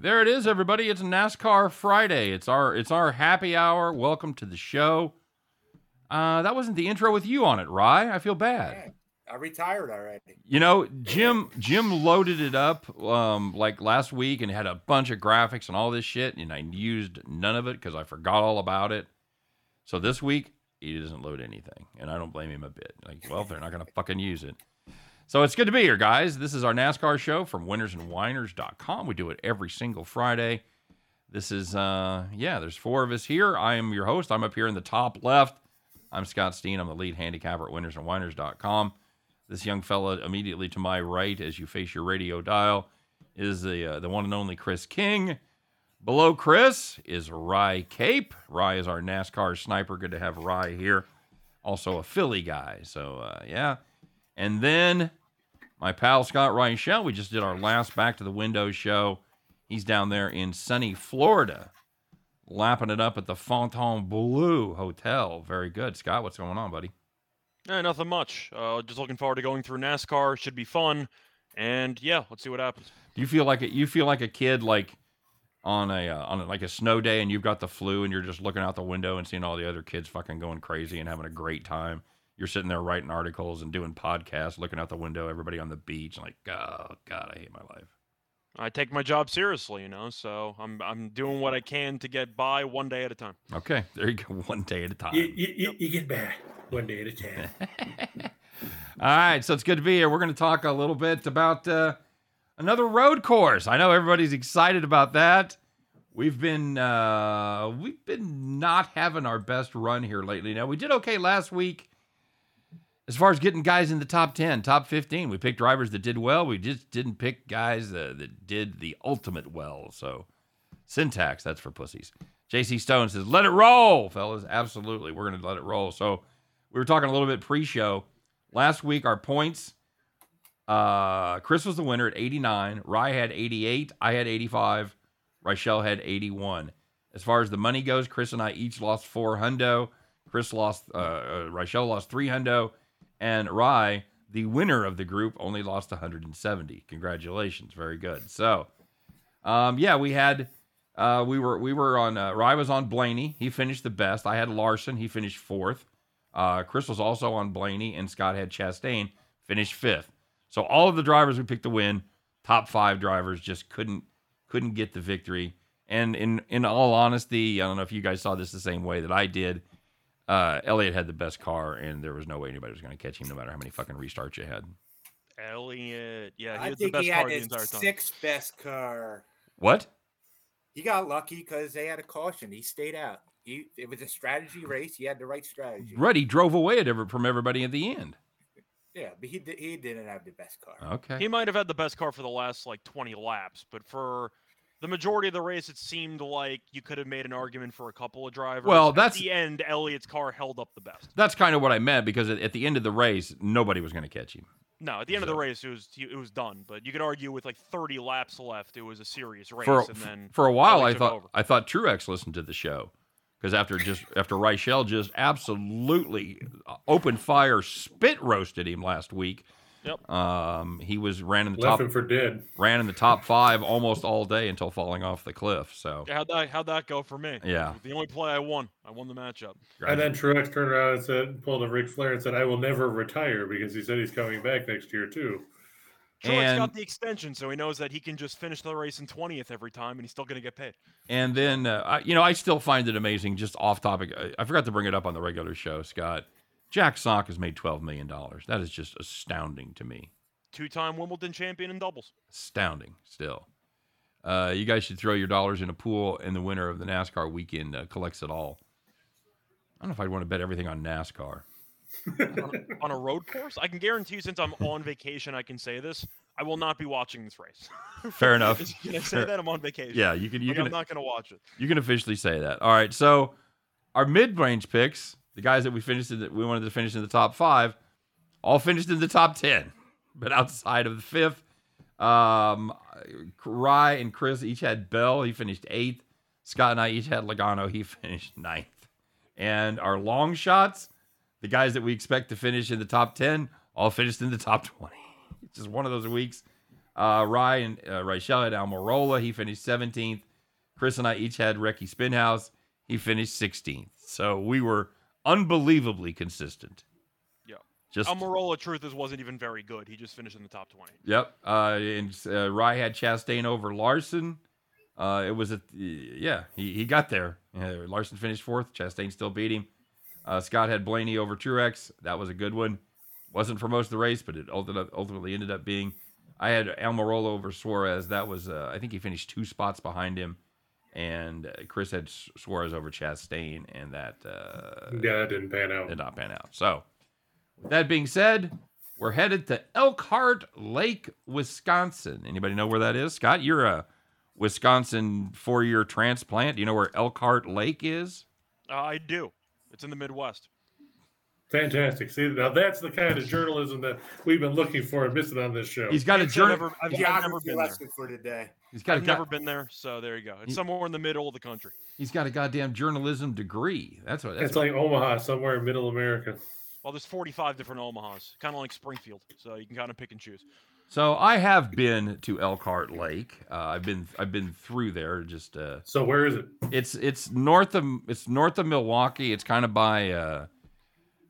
There it is, everybody. It's NASCAR Friday. It's our it's our happy hour. Welcome to the show. Uh, that wasn't the intro with you on it, Rye. I feel bad. I retired already. You know, Jim Jim loaded it up um, like last week and had a bunch of graphics and all this shit, and I used none of it because I forgot all about it. So this week he doesn't load anything, and I don't blame him a bit. Like, well, they're not gonna fucking use it. So it's good to be here, guys. This is our NASCAR show from winnersandwhiners.com. We do it every single Friday. This is, uh, yeah, there's four of us here. I am your host. I'm up here in the top left. I'm Scott Steen. I'm the lead handicapper at winnersandwhiners.com. This young fella immediately to my right as you face your radio dial is the, uh, the one and only Chris King. Below Chris is Rye Cape. Rye is our NASCAR sniper. Good to have Rye here. Also a Philly guy. So, uh, yeah. And then my pal Scott Reichel. We just did our last Back to the Windows show. He's down there in sunny Florida, lapping it up at the Fontainebleau Hotel. Very good. Scott, what's going on, buddy? Eh, nothing much. Uh, just looking forward to going through NASCAR. Should be fun. And yeah, let's see what happens. Do you feel like a, you feel like a kid like on a uh, on a, like a snow day and you've got the flu and you're just looking out the window and seeing all the other kids fucking going crazy and having a great time. You're sitting there writing articles and doing podcasts, looking out the window, everybody on the beach, and like, oh god, I hate my life. I take my job seriously, you know, so I'm I'm doing what I can to get by one day at a time. Okay, there you go, one day at a time. You, you, you, you get by one day at a time. All right, so it's good to be here. We're going to talk a little bit about uh, another road course. I know everybody's excited about that. We've been uh, we've been not having our best run here lately. Now we did okay last week as far as getting guys in the top 10, top 15. We picked drivers that did well. We just didn't pick guys uh, that did the ultimate well. So syntax, that's for pussies. JC Stone says, "Let it roll, fellas." Absolutely, we're going to let it roll. So we were talking a little bit pre-show last week. Our points. Uh, Chris was the winner at 89. Rye had 88. I had 85. Reichel had 81. As far as the money goes, Chris and I each lost four hundo. Chris lost. Uh, uh, lost three hundo, and Rye, the winner of the group, only lost 170. Congratulations, very good. So, um, yeah, we had. Uh, we were we were on. Uh, Rye was on Blaney. He finished the best. I had Larson. He finished fourth. Uh, Chris was also on Blaney, and Scott had Chastain finished fifth. So all of the drivers we picked to win, top five drivers, just couldn't couldn't get the victory. And in in all honesty, I don't know if you guys saw this the same way that I did. Uh, Elliott had the best car, and there was no way anybody was going to catch him, no matter how many fucking restarts you had. Elliott, yeah, he I had the think best he car had his sixth best car. What? He got lucky because they had a caution. He stayed out. He, it was a strategy race. He had the right strategy. Right, he drove away at every, from everybody at the end. Yeah, but he he didn't have the best car. Okay. He might have had the best car for the last like 20 laps, but for the majority of the race, it seemed like you could have made an argument for a couple of drivers. Well, At that's- the end. Elliott's car held up the best. That's kind of what I meant because at, at the end of the race, nobody was going to catch him. No, at the end of the race, it was it was done. But you could argue with like 30 laps left, it was a serious race. for and then for a while, Elliott I thought over. I thought Truex listened to the show because after just after Reichel just absolutely uh, open fire spit roasted him last week. Yep. Um, he was ran in the Left top him for dead. ran in the top five almost all day until falling off the cliff. So Yeah, how'd that how'd that go for me? Yeah. The only play I won, I won the matchup. And then Truex turned around and said, pulled a Ric Flair and said, I will never retire because he said he's coming back next year too. Truex And- got the extension, so he knows that he can just finish the race in 20th every time, and he's still going to get paid. And then, uh, I, you know, I still find it amazing. Just off topic, I, I forgot to bring it up on the regular show, Scott. Jack Sock has made twelve million dollars. That is just astounding to me. Two-time Wimbledon champion in doubles. Astounding, still. Uh, you guys should throw your dollars in a pool, and the winner of the NASCAR weekend uh, collects it all. I don't know if I'd want to bet everything on NASCAR. on, on a road course. I can guarantee you, since I'm on vacation, I can say this. I will not be watching this race. Fair enough. Can I say that I'm on vacation? Yeah, you can. You Like, can. I'm not going to watch it. You can officially say that. All right. So our mid-range picks, the guys that we finished in the, we wanted to finish in the top five, all finished in the top ten, but outside of the fifth. Um, Rye and Chris each had Bell. He finished eighth. Scott and I each had Logano. He finished ninth. And our long shots, the guys that we expect to finish in the top ten, all finished in the top twenty. It's just one of those weeks. Uh, Ryan, uh, Rachel had Almirola. He finished 17th. Chris and I each had Ricky Stenhouse. He finished 16th. So we were unbelievably consistent. Yeah. Just Almirola, truth is, wasn't even very good. He just finished in the top 20. Yep. Uh, and uh, Rye had Chastain over Larson. Uh, it was a yeah. He, he got there. Larson finished fourth. Chastain still beat him. Uh, Scott had Blaney over Truex. That was a good one. Wasn't for most of the race, but it ulti- ultimately ended up being. I had Almirola over Suarez. That was uh, I think he finished two spots behind him, and uh, Chris had S- Suarez over Chastain, and that uh, Yeah, that didn't pan out. did not pan out. So, with that being said, we're headed to Elkhart Lake, Wisconsin. Anybody know where that is? Scott, you're a Wisconsin four-year transplant. Do you know where Elkhart Lake is? Uh, I do. It's in the Midwest. Fantastic. See, now that's the kind of journalism that we've been looking for and missing on this show. He's got a I've journal. never, I've, I've never been there. for today. He's got a I've go- never been there, so there you go. It's He- somewhere in the middle of the country. he's got a goddamn journalism degree. That's what. That's it's like Omaha, somewhere in Middle America. Well, there's 45 different Omahas, kind of like Springfield, so you can kind of pick and choose. So I have been to Elkhart Lake. Uh, I've been I've been through there. Just uh, So where is it? it's it's north of it's north of Milwaukee. It's kind of by uh,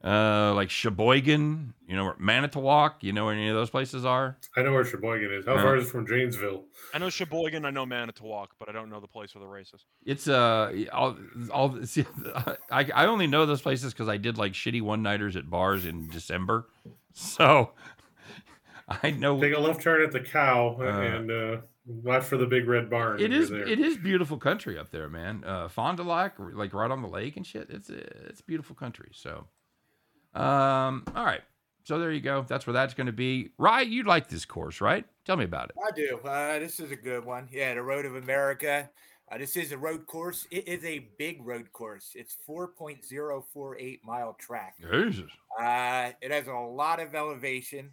uh, like Sheboygan. You know where Manitowoc. You know where any of those places are? I know where Sheboygan is. How Yeah. far is it from Janesville? I know Sheboygan, I know Manitowoc, but I don't know the place where the race is. It's uh, all, all see, I I only know those places because I did like shitty one nighters at bars in December, so I know Take a left turn at the cow Uh, and uh, watch for the big red barn. it when you're is there. it is beautiful country up there, man. Uh, Fond du Lac, like right on the lake and shit. It's it's beautiful country. So, um, all right. So there you go. That's where that's going to be. Rye, you like this course, right? Tell me about it. I do. Uh, this is a good one. Yeah, the Road of America. Uh, this is a road course. It is a big road course. It's 4.048 mile track. Jesus. Uh, it has a lot of elevation,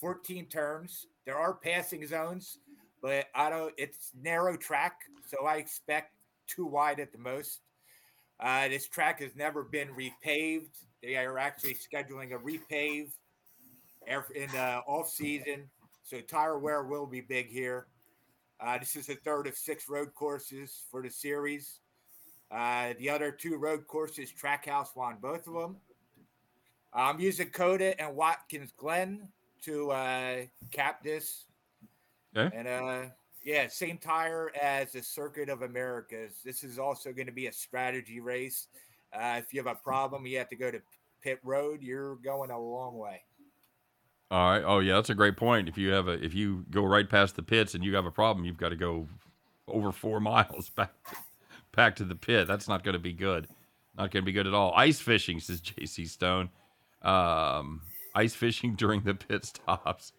14 turns. There are passing zones, but I don't. It's narrow track, so I expect too wide at the most. Uh, this track has never been repaved. They are actually scheduling a repave in the off season, so tire wear will be big here. Uh, this is the third of six road courses for the series. Uh, the other two road courses, Trackhouse won both of them. I'm using COTA and Watkins Glen to uh, cap this. Okay. And uh, yeah, same tire as the Circuit of Americas. This is also going to be a strategy race. Uh, if you have a problem, you have to go to pit road. You're going a long way. All right. Oh yeah, that's a great point. If you have a if you go right past the pits and you have a problem, you've got to go over four miles back back to the pit. That's not going to be good. Not going to be good at all. Ice fishing says J.C. Stone. Um, ice fishing during the pit stops.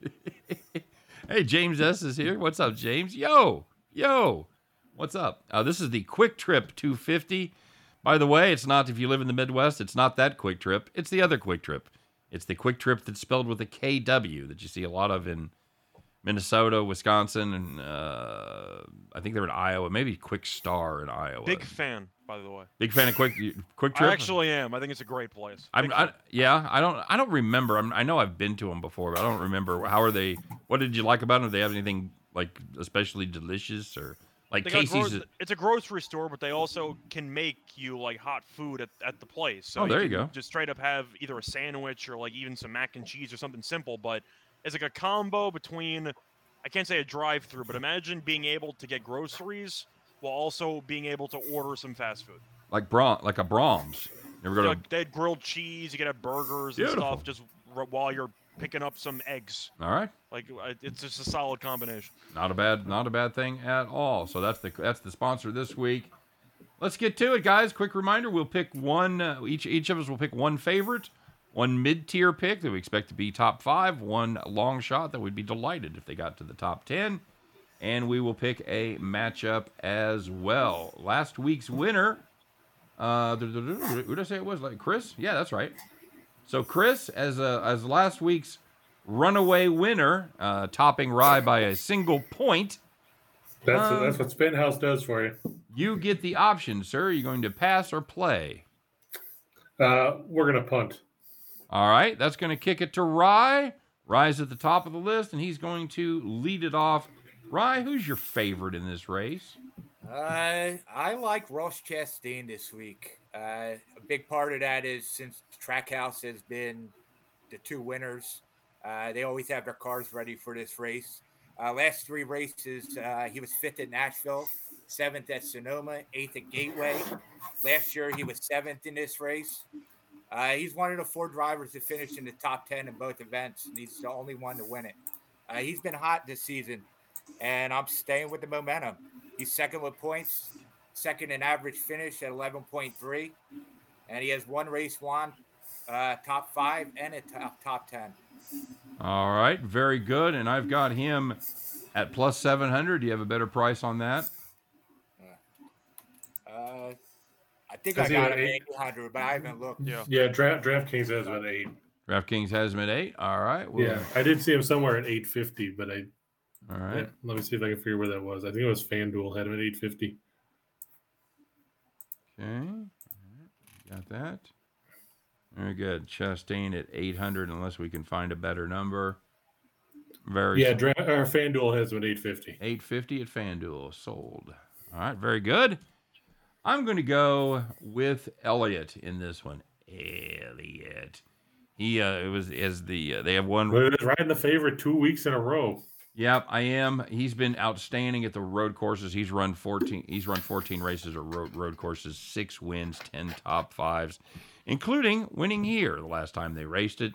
hey, James S is here. What's up, James? Yo, yo. What's up? Uh, this is the Kwik Trip 250. By the way, it's not if you live in the Midwest. It's not that QuikTrip. It's the other Kwik Trip. It's the Kwik Trip that's spelled with a KW that you see a lot of in Minnesota, Wisconsin, and uh, I think they're in Iowa. Maybe Kwik Star in Iowa. Big fan, by the way. Big fan of Quick Kwik Trip. I actually am. I think it's a great place. I'm, I, yeah, I don't, I don't remember. I'm, I know I've been to them before, but I don't remember. How are they? What did you like about them? Do they have anything like especially delicious or like They Casey's? gro- it's a grocery store, but they also can make you like hot food at, at the place. So Oh, there you can go. Just straight up have either a sandwich or like even some mac and cheese or something simple. But it's like a combo between, I can't say a drive-through, but imagine being able to get groceries while also being able to order some fast food. like Brom, like a Braum's. Never go to. Like, they had grilled cheese. You could have burgers and Beautiful. stuff just while you're picking up some eggs. all right. Like it's just a solid combination. Not a bad, not a bad thing at all. So that's the that's the sponsor this week. Let's get to it, guys. Quick reminder: we'll pick one. Uh, each each of us will pick one favorite, one mid tier pick that we expect to be top five, one long shot that we'd be delighted if they got to the top ten, and we will pick a matchup as well. Last week's winner. Uh, who did I say it was? Like Chris? Yeah, that's right. So Chris, as uh, as last week's runaway winner, uh, topping Rye by a single point. That's Um, that's what Stenhouse does for you. You get the option, sir. Are you going to pass or play? Uh, we're gonna punt. All right, that's going to kick it to Rye. Rye's at the top of the list, and he's going to lead it off. Rye, who's your favorite in this race? Uh, I like Ross Chastain this week. Uh, a big part of that is since Trackhouse has been the two winners, uh, they always have their cars ready for this race. Uh, last three races, uh, he was fifth at Nashville, seventh at Sonoma, eighth at Gateway. Last year, he was seventh in this race. Uh, he's one of the four drivers to finish in the top 10 in both events, and he's the only one to win it. Uh, he's been hot this season, and I'm staying with the momentum. He's second with points, second in average finish at 11.3, and he has one race won, uh, top five, and a top, top 10. All right, very good. And I've got him at plus 700. Do you have a better price on that? Uh, I think Is I he got him at eight? 800, but I haven't looked. Yeah. Yeah, draft DraftKings has him at eight. DraftKings has him at eight. All right. Well, Yeah, I did see him somewhere at eight fifty, but I All right. let me see if I can figure where that was. I think it was FanDuel had him at eight fifty. Okay. Got that. Very good. Chastain at 800, unless we can find a better number. Very Yeah, dra- or FanDuel has eight fifty. 850 at FanDuel. Sold. All right, very good. I'm going to go with Elliott in this one. Elliott. He uh, it was as the uh, they have one. It's riding the favorite two weeks in a row. Yep, I am. He's been outstanding at the road courses. He's run 14. He's run 14 races or road road courses, six wins, 10 top fives, including winning here the last time they raced it.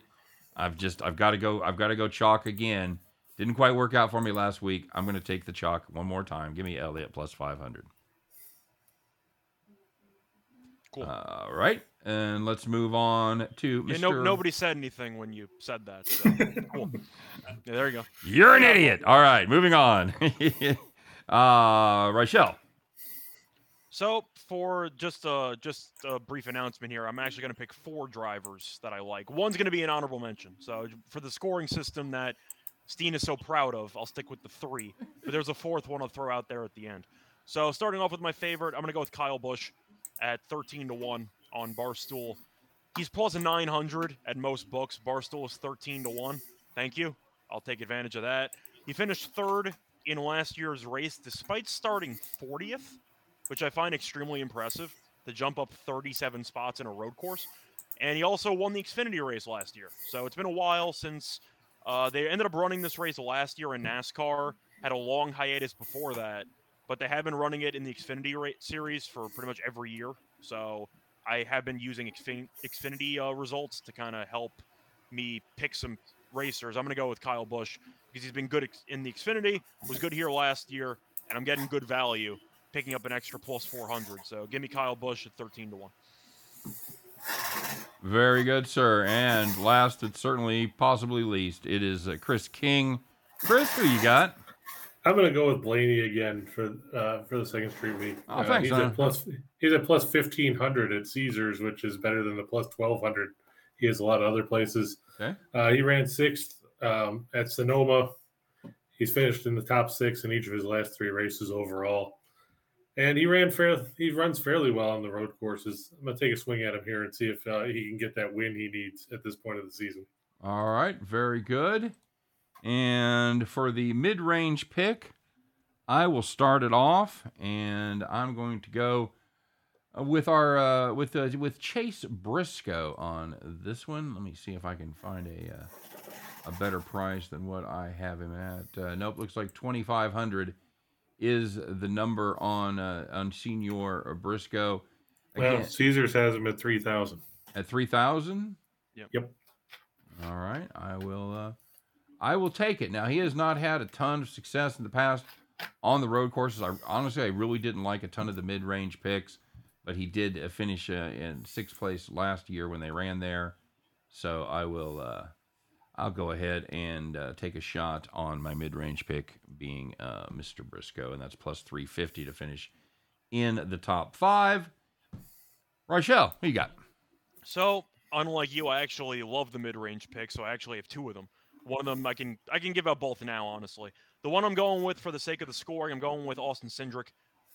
I've just I've got to go. I've got to go chalk again. Didn't quite work out for me last week. I'm going to take the chalk one more time. Give me Elliott plus 500. Cool. All right, and let's move on to Yeah, Mr. no, nobody said anything when you said that. So. cool. Yeah, there you go. You're an idiot. All right, moving on. uh, Rachel. So for just a just a brief announcement here, I'm actually going to pick four drivers that I like. One's going to be an honorable mention. So for the scoring system that Steen is so proud of, I'll stick with the three. But there's a fourth one I'll throw out there at the end. So starting off with my favorite, I'm going to go with Kyle Busch at 13 to one on Barstool. He's plus 900 at most books. Barstool is 13 to one. Thank you. I'll take advantage of that. He finished third in last year's race despite starting 40th which I find extremely impressive to jump up 37 spots in a road course. And he also won the Xfinity race last year. So it's been a while since uh, they ended up running this race last year in NASCAR, had a long hiatus before that, but they have been running it in the Xfinity ra- series for pretty much every year. So I have been using Xfin- Xfinity uh, results to kind of help me pick some racers. I'm going to go with Kyle Busch because he's been good in the Xfinity, was good here last year, and I'm getting good value picking up an extra plus 400. So give me Kyle Busch at 13 to 1. Very good, sir. And last, but certainly possibly least, it is uh, Chris King. Chris, who you got? I'm going to go with Blaney again for uh, for the second straight week. Oh, Uh, thanks, he's son. at plus he's at plus fifteen hundred at Caesars, which is better than the plus twelve hundred. He has a lot of other places. Okay. Uh, he ran sixth um, at Sonoma. He's finished in the top six in each of his last three races overall, and he ran fair. He runs fairly well on the road courses. I'm going to take a swing at him here and see if uh, he can get that win he needs at this point of the season. All right, very good. And for the mid-range pick, I will start it off, and I'm going to go uh, with our uh, with uh, with Chase Briscoe on this one. Let me see if I can find a uh, a better price than what I have him at. Uh, nope, looks like 2,500 is the number on uh, on Senior Briscoe. Well, Caesars has him at three thousand. at 3,000. Yep. Yep. All right, I will. I will take it. Now he has not had a ton of success in the past on the road courses. I honestly, I really didn't like a ton of the mid-range picks, but he did uh, finish uh, in sixth place last year when they ran there. So I will. Uh, I'll go ahead and uh, take a shot on my mid-range pick being uh, Mr. Briscoe, and that's plus three fifty to finish in the top five. Rochelle, who you got? So, unlike you, I actually love the mid-range pick, so I actually have two of them. One of them I can I can give out both now, honestly. The one I'm going with for the sake of the scoring, I'm going with Austin Cindric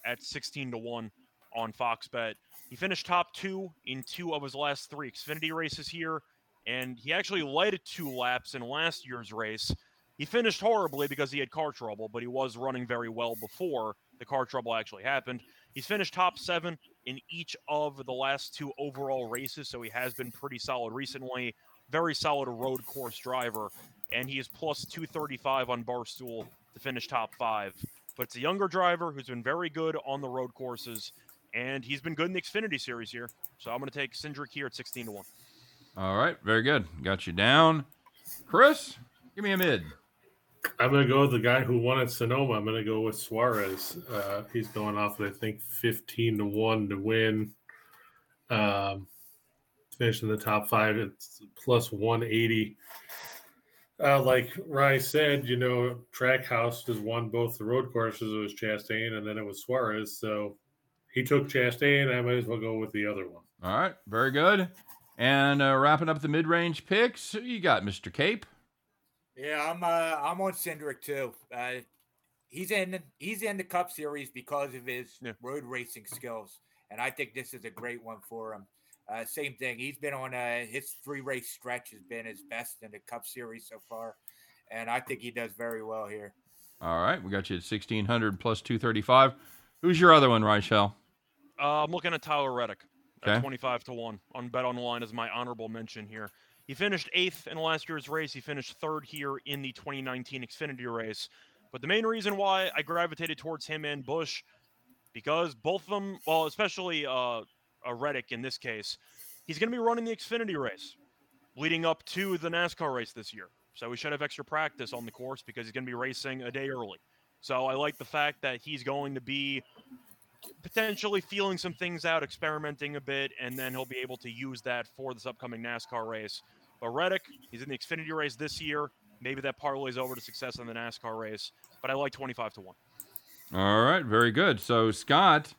at 16 to 1 on Fox Bet. He finished top two in two of his last three Xfinity races here, and he actually led two laps in last year's race. He finished horribly because he had car trouble, but he was running very well before the car trouble actually happened. He's finished top seven in each of the last two overall races, so he has been pretty solid recently. Very solid road course driver, and he is plus 235 on Barstool to finish top five. But it's a younger driver who's been very good on the road courses, and he's been good in the Xfinity Series here. So I'm going to take Cindric here at 16 to one. All right, very good. Got you down. Chris, give me a mid. I'm going to go with the guy who won at Sonoma. I'm going to go with Suarez. Uh, he's going off at, I think, 15 to 1 to win. Um, finish in the top five. It's plus 180. Uh, like Rye said, you know, Trackhouse has won both the road courses. It was Chastain and then it was Suarez. So he took Chastain. I might as well go with the other one. All right, very good. And uh, wrapping up the mid-range picks, you got Mr. Cape. Yeah, I'm uh, I'm on Cindric too. Uh, he's in he's in the Cup Series because of his Yeah. road racing skills, and I think this is a great one for him. Uh, same thing. He's been on uh, his three race stretch has been his best in the Cup Series so far, and I think he does very well here. All right, we got you at 1600 plus 235. Who's your other one, Reichel? Uh, I'm looking at Tyler Reddick at Okay. 25 to 1 on Bet Online as my honorable mention here. He finished eighth in last year's race. He finished third here in the 2019 Xfinity race. But the main reason why I gravitated towards him and Busch, because both of them, well, especially uh, a Reddick in this case, he's going to be running the Xfinity race leading up to the NASCAR race this year. So we should have extra practice on the course because he's going to be racing a day early. So I like the fact that he's going to be potentially feeling some things out, experimenting a bit, and then he'll be able to use that for this upcoming NASCAR race. But Reddick, he's in the Xfinity race this year. Maybe that parlays over to success in the NASCAR race. But I like 25 to 1. All right, very good. So Scott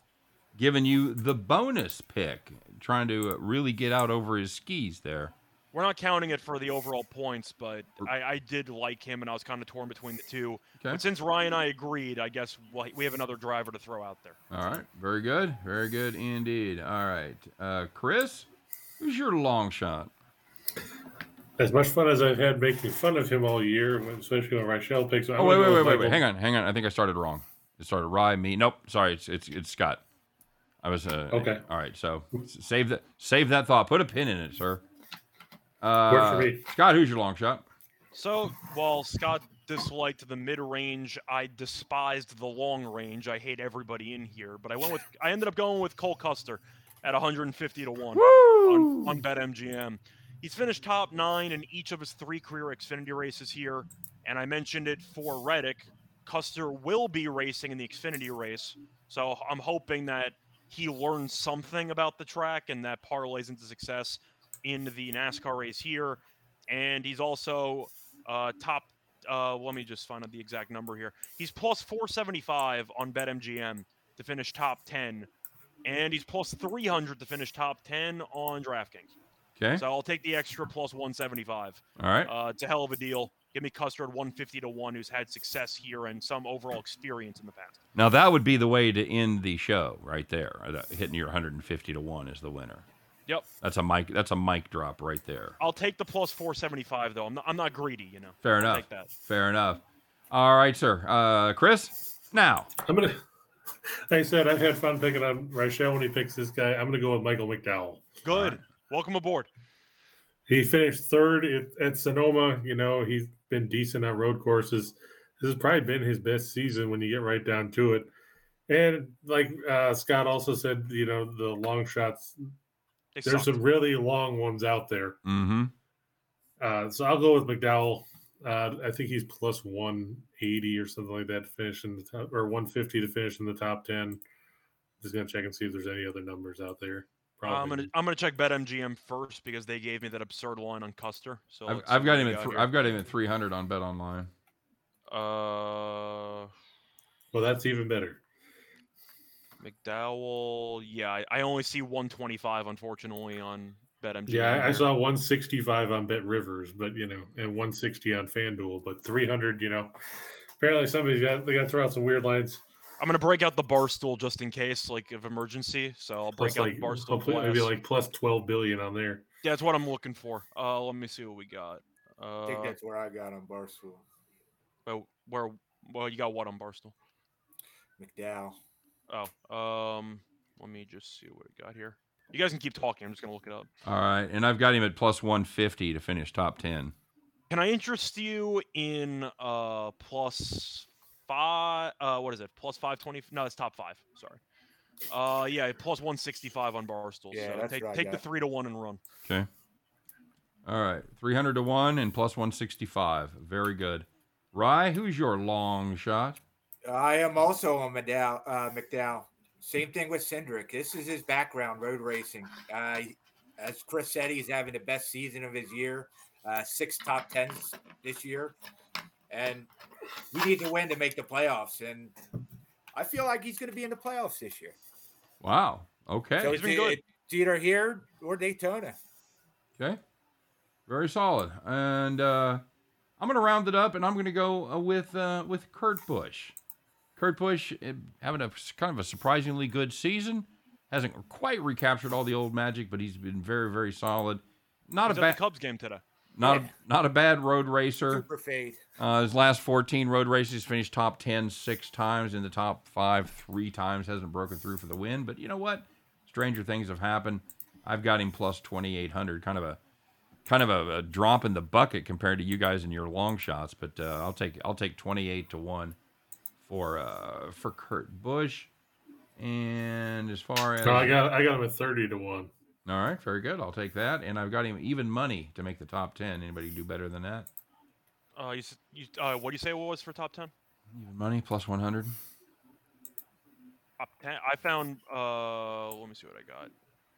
giving you the bonus pick, trying to uh, really get out over his skis there. We're not counting it for the overall points, but I, I did like him, and I was kind of torn between the two. Okay. But since Ryan and I agreed, I guess we have another driver to throw out there. All right, very good, very good indeed. All right, uh, Chris, who's your long shot? As much fun as I've had making fun of him all year, especially when Rachel picks. Oh wait, wait, wait, wait, wait. Hang on, hang on. I think I started wrong. It started Rye, me. Nope, sorry, it's it's it's Scott. I was uh, Okay. All right, so save that save that thought. Put a pin in it, sir. Uh, for me. Scott, who's your long shot? So, while Scott disliked the mid-range, I despised the long range. I hate everybody in here, but I went with I ended up going with Cole Custer at 150 to 1 on, on BetMGM. He's finished top 9 in each of his 3 career Xfinity races here, and I mentioned it for Reddick. Custer will be racing in the Xfinity race, so I'm hoping that he learns something about the track and that parlays into success in the NASCAR race here. And he's also uh, top. Uh, let me just find out the exact number here. He's plus 475 on BetMGM to finish top 10, and he's plus 300 to finish top 10 on DraftKings. Okay. So I'll take the extra plus 175. All right. Uh, it's a hell of a deal. Give me Custer at 150 to one, who's had success here and some overall experience in the past. Now that would be the way to end the show, right there. Uh, Hitting your 150 to one is the winner. Yep. That's a mic. That's a mic drop right there. I'll take the plus 475 though. I'm not, I'm not greedy, you know. Fair I'll enough. Take that. Fair enough. All right, sir. Uh, Chris, now. I'm gonna. Like I said, I've had fun picking on Rachel when he picks this guy. I'm gonna go with Michael McDowell. Good. right. Welcome aboard. He finished third at, at Sonoma. You know, he's been decent on road courses. This has probably been his best season when you get right down to it. And like uh, Scott also said, you know, the long shots, They there's sucked. some really long ones out there. Mm-hmm. Uh, so I'll go with McDowell. Uh, I think he's plus 180 or something like that to finish in the top, or 150 to finish in the top 10. Just gonna check and see if there's any other numbers out there. I'm gonna I'm gonna check BetMGM first because they gave me that absurd line on Custer. So I've, I've got him at. Th- I've got him at 300 on Bet Online. Uh, Well, that's even better. McDowell. Yeah, I, I only see 125 unfortunately on BetMGM. Yeah, I, I saw 165 on Bet Rivers, but you know, and 160 on FanDuel, but 300. You know, apparently somebody's got they got to throw out some weird lines. I'm gonna break out the bar stool just in case, like of emergency. So I'll break Plus out like the bar stool. hopefully maybe glass. like plus 12 billion on there. Yeah, that's what I'm looking for. Uh, let me see what we got. I think Uh, that's where I got on Barstool. Well, where? Well, you got what on Barstool? McDowell. Oh, um, let me just see what I got here. You guys can keep talking. I'm just gonna look it up. All right, and I've got him at plus 150 to finish top 10. Can I interest you in uh plus five? Uh, what is it? Plus five twenty? No, it's top five. Sorry. Uh, yeah, plus one sixty five on Barstool. Yeah, so that's take what take the three to one and run. Okay. All right, 300 to 1 and plus 165. Very good. Rye, who's your long shot? I am also on McDowell. Uh, McDowell. Same thing with Cindric. This is his background, road racing. Uh, as Chris said, he's having the best season of his year. Uh, six top tens this year, and we need to win to make the playoffs. And I feel like he's going to be in the playoffs this year. Wow. Okay. So He's been good. it's either here or Daytona. Okay. Very solid. And uh, I'm going to round it up, and I'm going to go uh, with uh, with Kurt Busch. Kurt Busch eh, having a kind of a surprisingly good season. Hasn't quite recaptured all the old magic, but he's been very, very solid. Not He's a bad, Cubs game today. not Yeah. a, not a bad road racer. Super fade. Uh, his last 14 road races finished top 10 six times, in the top five three times. Hasn't broken through for the win, but you know what? Stranger things have happened. I've got him plus 2,800. Kind of a kind of a, a drop in the bucket compared to you guys in your long shots, but uh, I'll take I'll take 28 to one for uh, for Kurt Busch. And as far as So I got I got him at thirty to one. all right, very good. I'll take that, and I've got him even money to make the top 10. Anybody do better than that? Uh, you, you uh, what do you say it was for top ten? Even money plus 100. Top ten. I found. Uh, let me see what I got.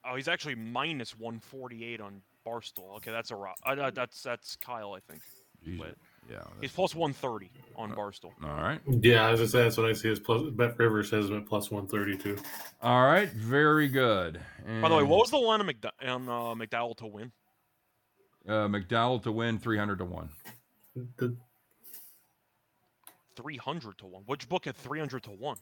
Oh, he's actually minus one forty eight on Barstool. Okay, that's a rock. Uh, uh, that's that's Kyle, I think. Jesus. Wait. Yeah. He's plus one thirty on Barstool. All right. Yeah, as I said, that's what I see. Is plus Bet Rivers has him at plus one thirty two. All right. Very good. By the way, what was the line on, McDowell, on uh, McDowell to win? uh, McDowell to win 300 to 1? The, Three hundred to one. Which book had three hundred to one?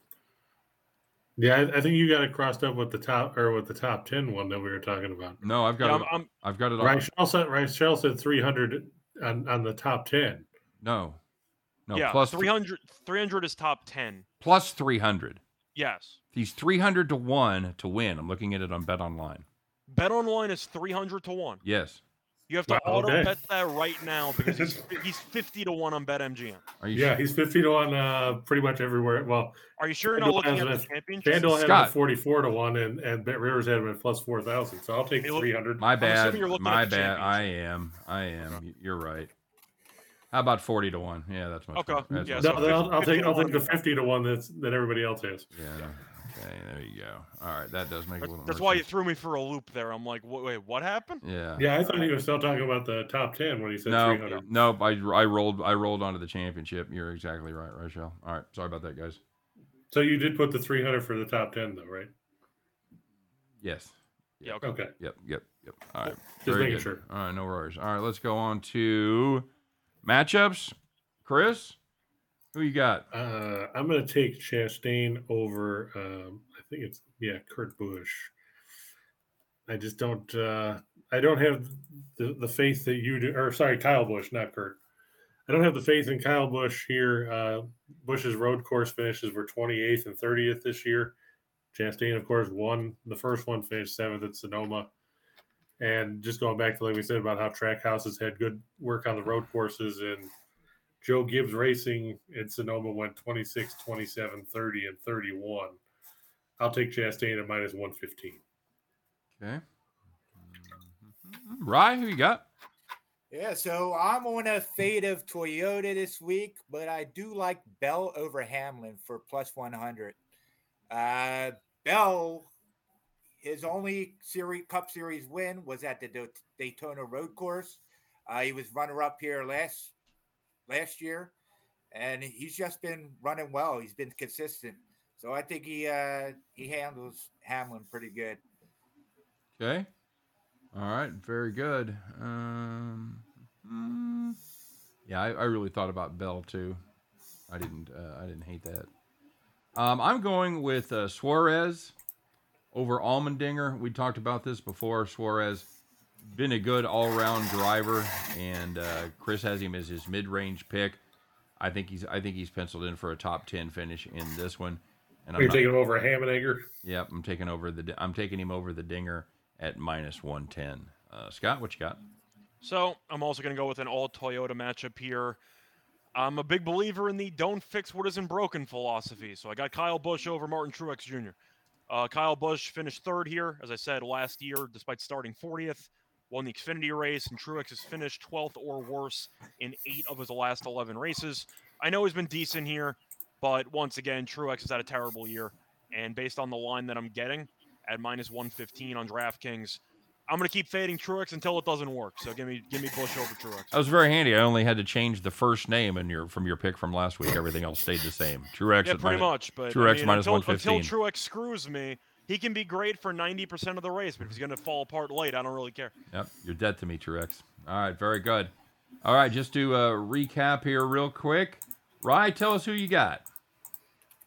Yeah, I, I think you got it crossed up with the top or with the top ten one that we were talking about. No, I've got Yeah, it. I'm, I'm, I've got it on. Rachel said Rachel said three hundred on, on the top ten. No. No, yeah, plus 300, 300 is top ten. plus 300. Yes. He's 300 to 1 to win. I'm looking at it on Bet Online. Bet online is three hundred to one. Yes. You have to Wow, auto okay. bet that right now because he's, he's fifty to one on BetMGM. Are you Yeah, he's fifty to one uh, pretty much everywhere. Well, Are you sure you're not FanDuel looking has at him the at- championship? FanDuel had him at forty four to one, and and Bet Rivers had him at plus four thousand. So I'll take three hundred. My bad. assuming you're looking My bad. I am. I am. You're right. How about 40 to 1? Yeah, that's much Okay. That's Yeah, much so No. I'll, I'll take I'll take the fifty to one that's that everybody else has. Yeah. Okay, there you go. All right, that does make a little that's more why you threw me for a loop there. I'm like, wait, wait what happened? Yeah. Yeah, I thought he was still talking about the top ten when he said No, three hundred. no, I, I rolled I rolled onto the championship. You're exactly right, Rachel. All right, sorry about that, guys. So you did put the three hundred for the top ten, though, right? Yes. Yeah, okay. Okay. Yep. Yep. Yep. All right. Just Very making good. sure. All right, no worries. All right, let's go on to matchups. Chris, who you got? Uh, I'm going to take Chastain over. Um, I think it's yeah, Kurt Busch. I just don't. Uh, I don't have the, the faith that you do. Or sorry, Kyle Busch, not Kurt. I don't have the faith in Kyle Busch here. Uh, Busch's road course finishes were 28th and 30th this year. Chastain, of course, won the first one, finished seventh at Sonoma. And just going back to like we said about how track houses had good work on the road courses and Joe Gibbs Racing in Sonoma went 26, 27, 30, and 31. I'll take Chastain at minus 115. Okay. Rye, who you got? Yeah, so I'm on a fade of Toyota this week, but I do like Bell over Hamlin for plus 100. Uh, Bell, his only series Cup Series win was at the Daytona Road Course. Uh, he was runner up here last last year, and he's just been running well. He's been consistent, so I think he uh, he handles Hamlin pretty good. Okay. All right. Very good. Um, yeah, I, I really thought about Bell too. I didn't. Uh, I didn't hate that. Um, I'm going with uh, Suarez over Allmendinger. We talked about this before. Suarez been a good all-round driver, and uh, Chris has him as his mid-range pick. I think he's I think he's penciled in for a top ten finish in this one. And you're you taking over a Hammenegger? Yep, I'm taking over the I'm taking him over the Dinger at minus one ten. Uh, Scott, what you got? So I'm also going to go with an all Toyota matchup here. I'm a big believer in the don't fix what isn't broken philosophy. So I got Kyle Busch over Martin Truex Jr. Uh, Kyle Busch finished third here, as I said last year, despite starting 40th. Won the Xfinity race, and Truex has finished 12th or worse in eight of his last 11 races. I know he's been decent here, but once again, Truex has had a terrible year. And based on the line that I'm getting at minus 115 on DraftKings, I'm gonna keep fading Truex until it doesn't work. So give me give me Busch over Truex. That was very handy. I only had to change the first name in your from your pick from last week. Everything else stayed the same. Truex Yeah, at pretty minus- much. But Truex I mean, minus until, 115. until Truex screws me, he can be great for 90% of the race. But if he's gonna fall apart late, I don't really care. Yep, you're dead to me, Truex. All right, very good. All right, just to uh, recap here real quick. Rye, tell us who you got.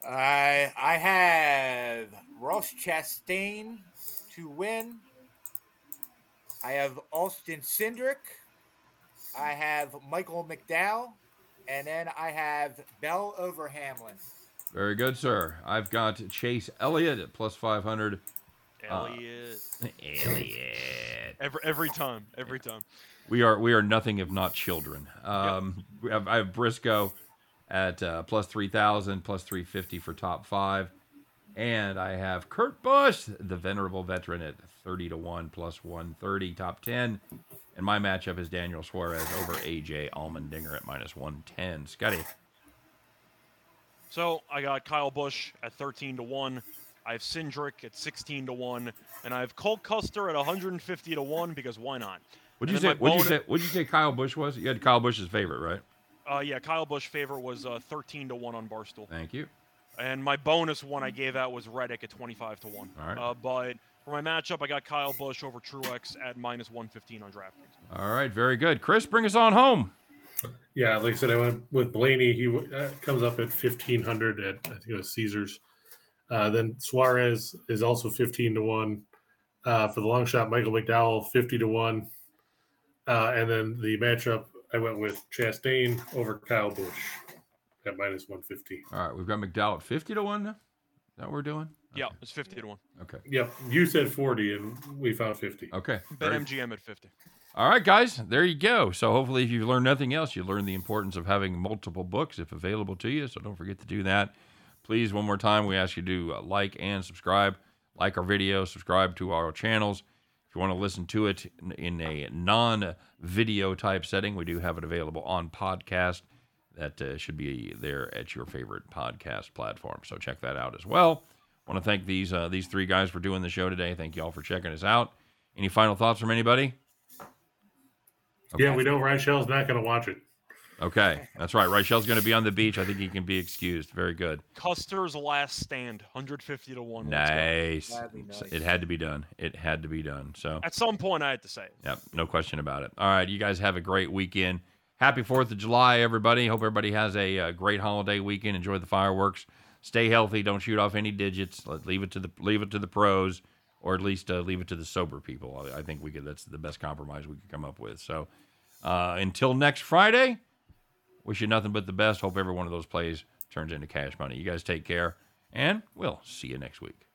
I I have Ross Chastain to win. I have Austin Cindric. I have Michael McDowell, and then I have Bell over Hamlin. Very good, sir. I've got Chase Elliott at plus 500. Uh, Elliot. Elliott. Every every time, every time. We are we are nothing if not children. Um, we have, I have Briscoe at uh, plus 3,000, plus 350 for top five. And I have Kurt Busch, the venerable veteran, at 30 to 1, plus 130, top 10. And my matchup is Daniel Suarez over AJ Allmendinger at minus 110. Scotty. So I got Kyle Busch at 13 to one. I have Cindric at 16 to one, and I have Cole Custer at 150 to one because why not? What'd you say? What'd you say? What'd you say? Kyle Busch was? You had Kyle Busch's favorite, right? Uh, yeah, Kyle Busch favorite was uh, 13 to one on Barstool. Thank you. And my bonus one I gave out was Reddick at 25 to 1. All right. Uh, but for my matchup, I got Kyle Busch over Truex at minus 115 on DraftKings. All right, very good. Chris, bring us on home. Yeah, like I said, I went with Blaney. He uh, comes up at fifteen hundred at I think it was Caesars. Uh, then Suarez is also fifteen to one uh, for the long shot. Michael McDowell fifty to one, uh, and then the matchup I went with Chastain over Kyle Busch at minus one fifty. All right, we've got McDowell at 50 to 1 now. Is that what we're doing? Yeah, it's 50 to 1. Okay. Yep, you said forty, and we found fifty. Okay. Bet MGM at 50. All right, guys, there you go. So hopefully, if you've learned nothing else, you learned the importance of having multiple books if available to you. So don't forget to do that. Please, one more time, we ask you to uh, like and subscribe. Like our video, subscribe to our channels. If you want to listen to it in- a non-video type setting, we do have it available on podcast. That uh, should be there at your favorite podcast platform. So check that out as well. Want to thank these uh, these three guys for doing the show today. Thank you all for checking us out. Any final thoughts from anybody? Yeah, we know Rochelle's not going to watch it. Okay, that's right. Rochelle's going to be on the beach. I think he can be excused. Very good. Custer's last stand, 150 to 1. Nice. Nice. It had to be done. It had to be done. So, At some point, I had to say it. yep, no question about it. All right, you guys have a great weekend. Happy Fourth of July, everybody. Hope everybody has a, uh great holiday weekend. Enjoy the fireworks. Stay healthy. Don't shoot off any digits. Let leave it to the leave it to the pros, or at least uh, leave it to the sober people. I, I think we could. That's the best compromise we could come up with. So, uh, until next Friday, wish you nothing but the best. Hope every one of those plays turns into cash money. You guys take care, and we'll see you next week.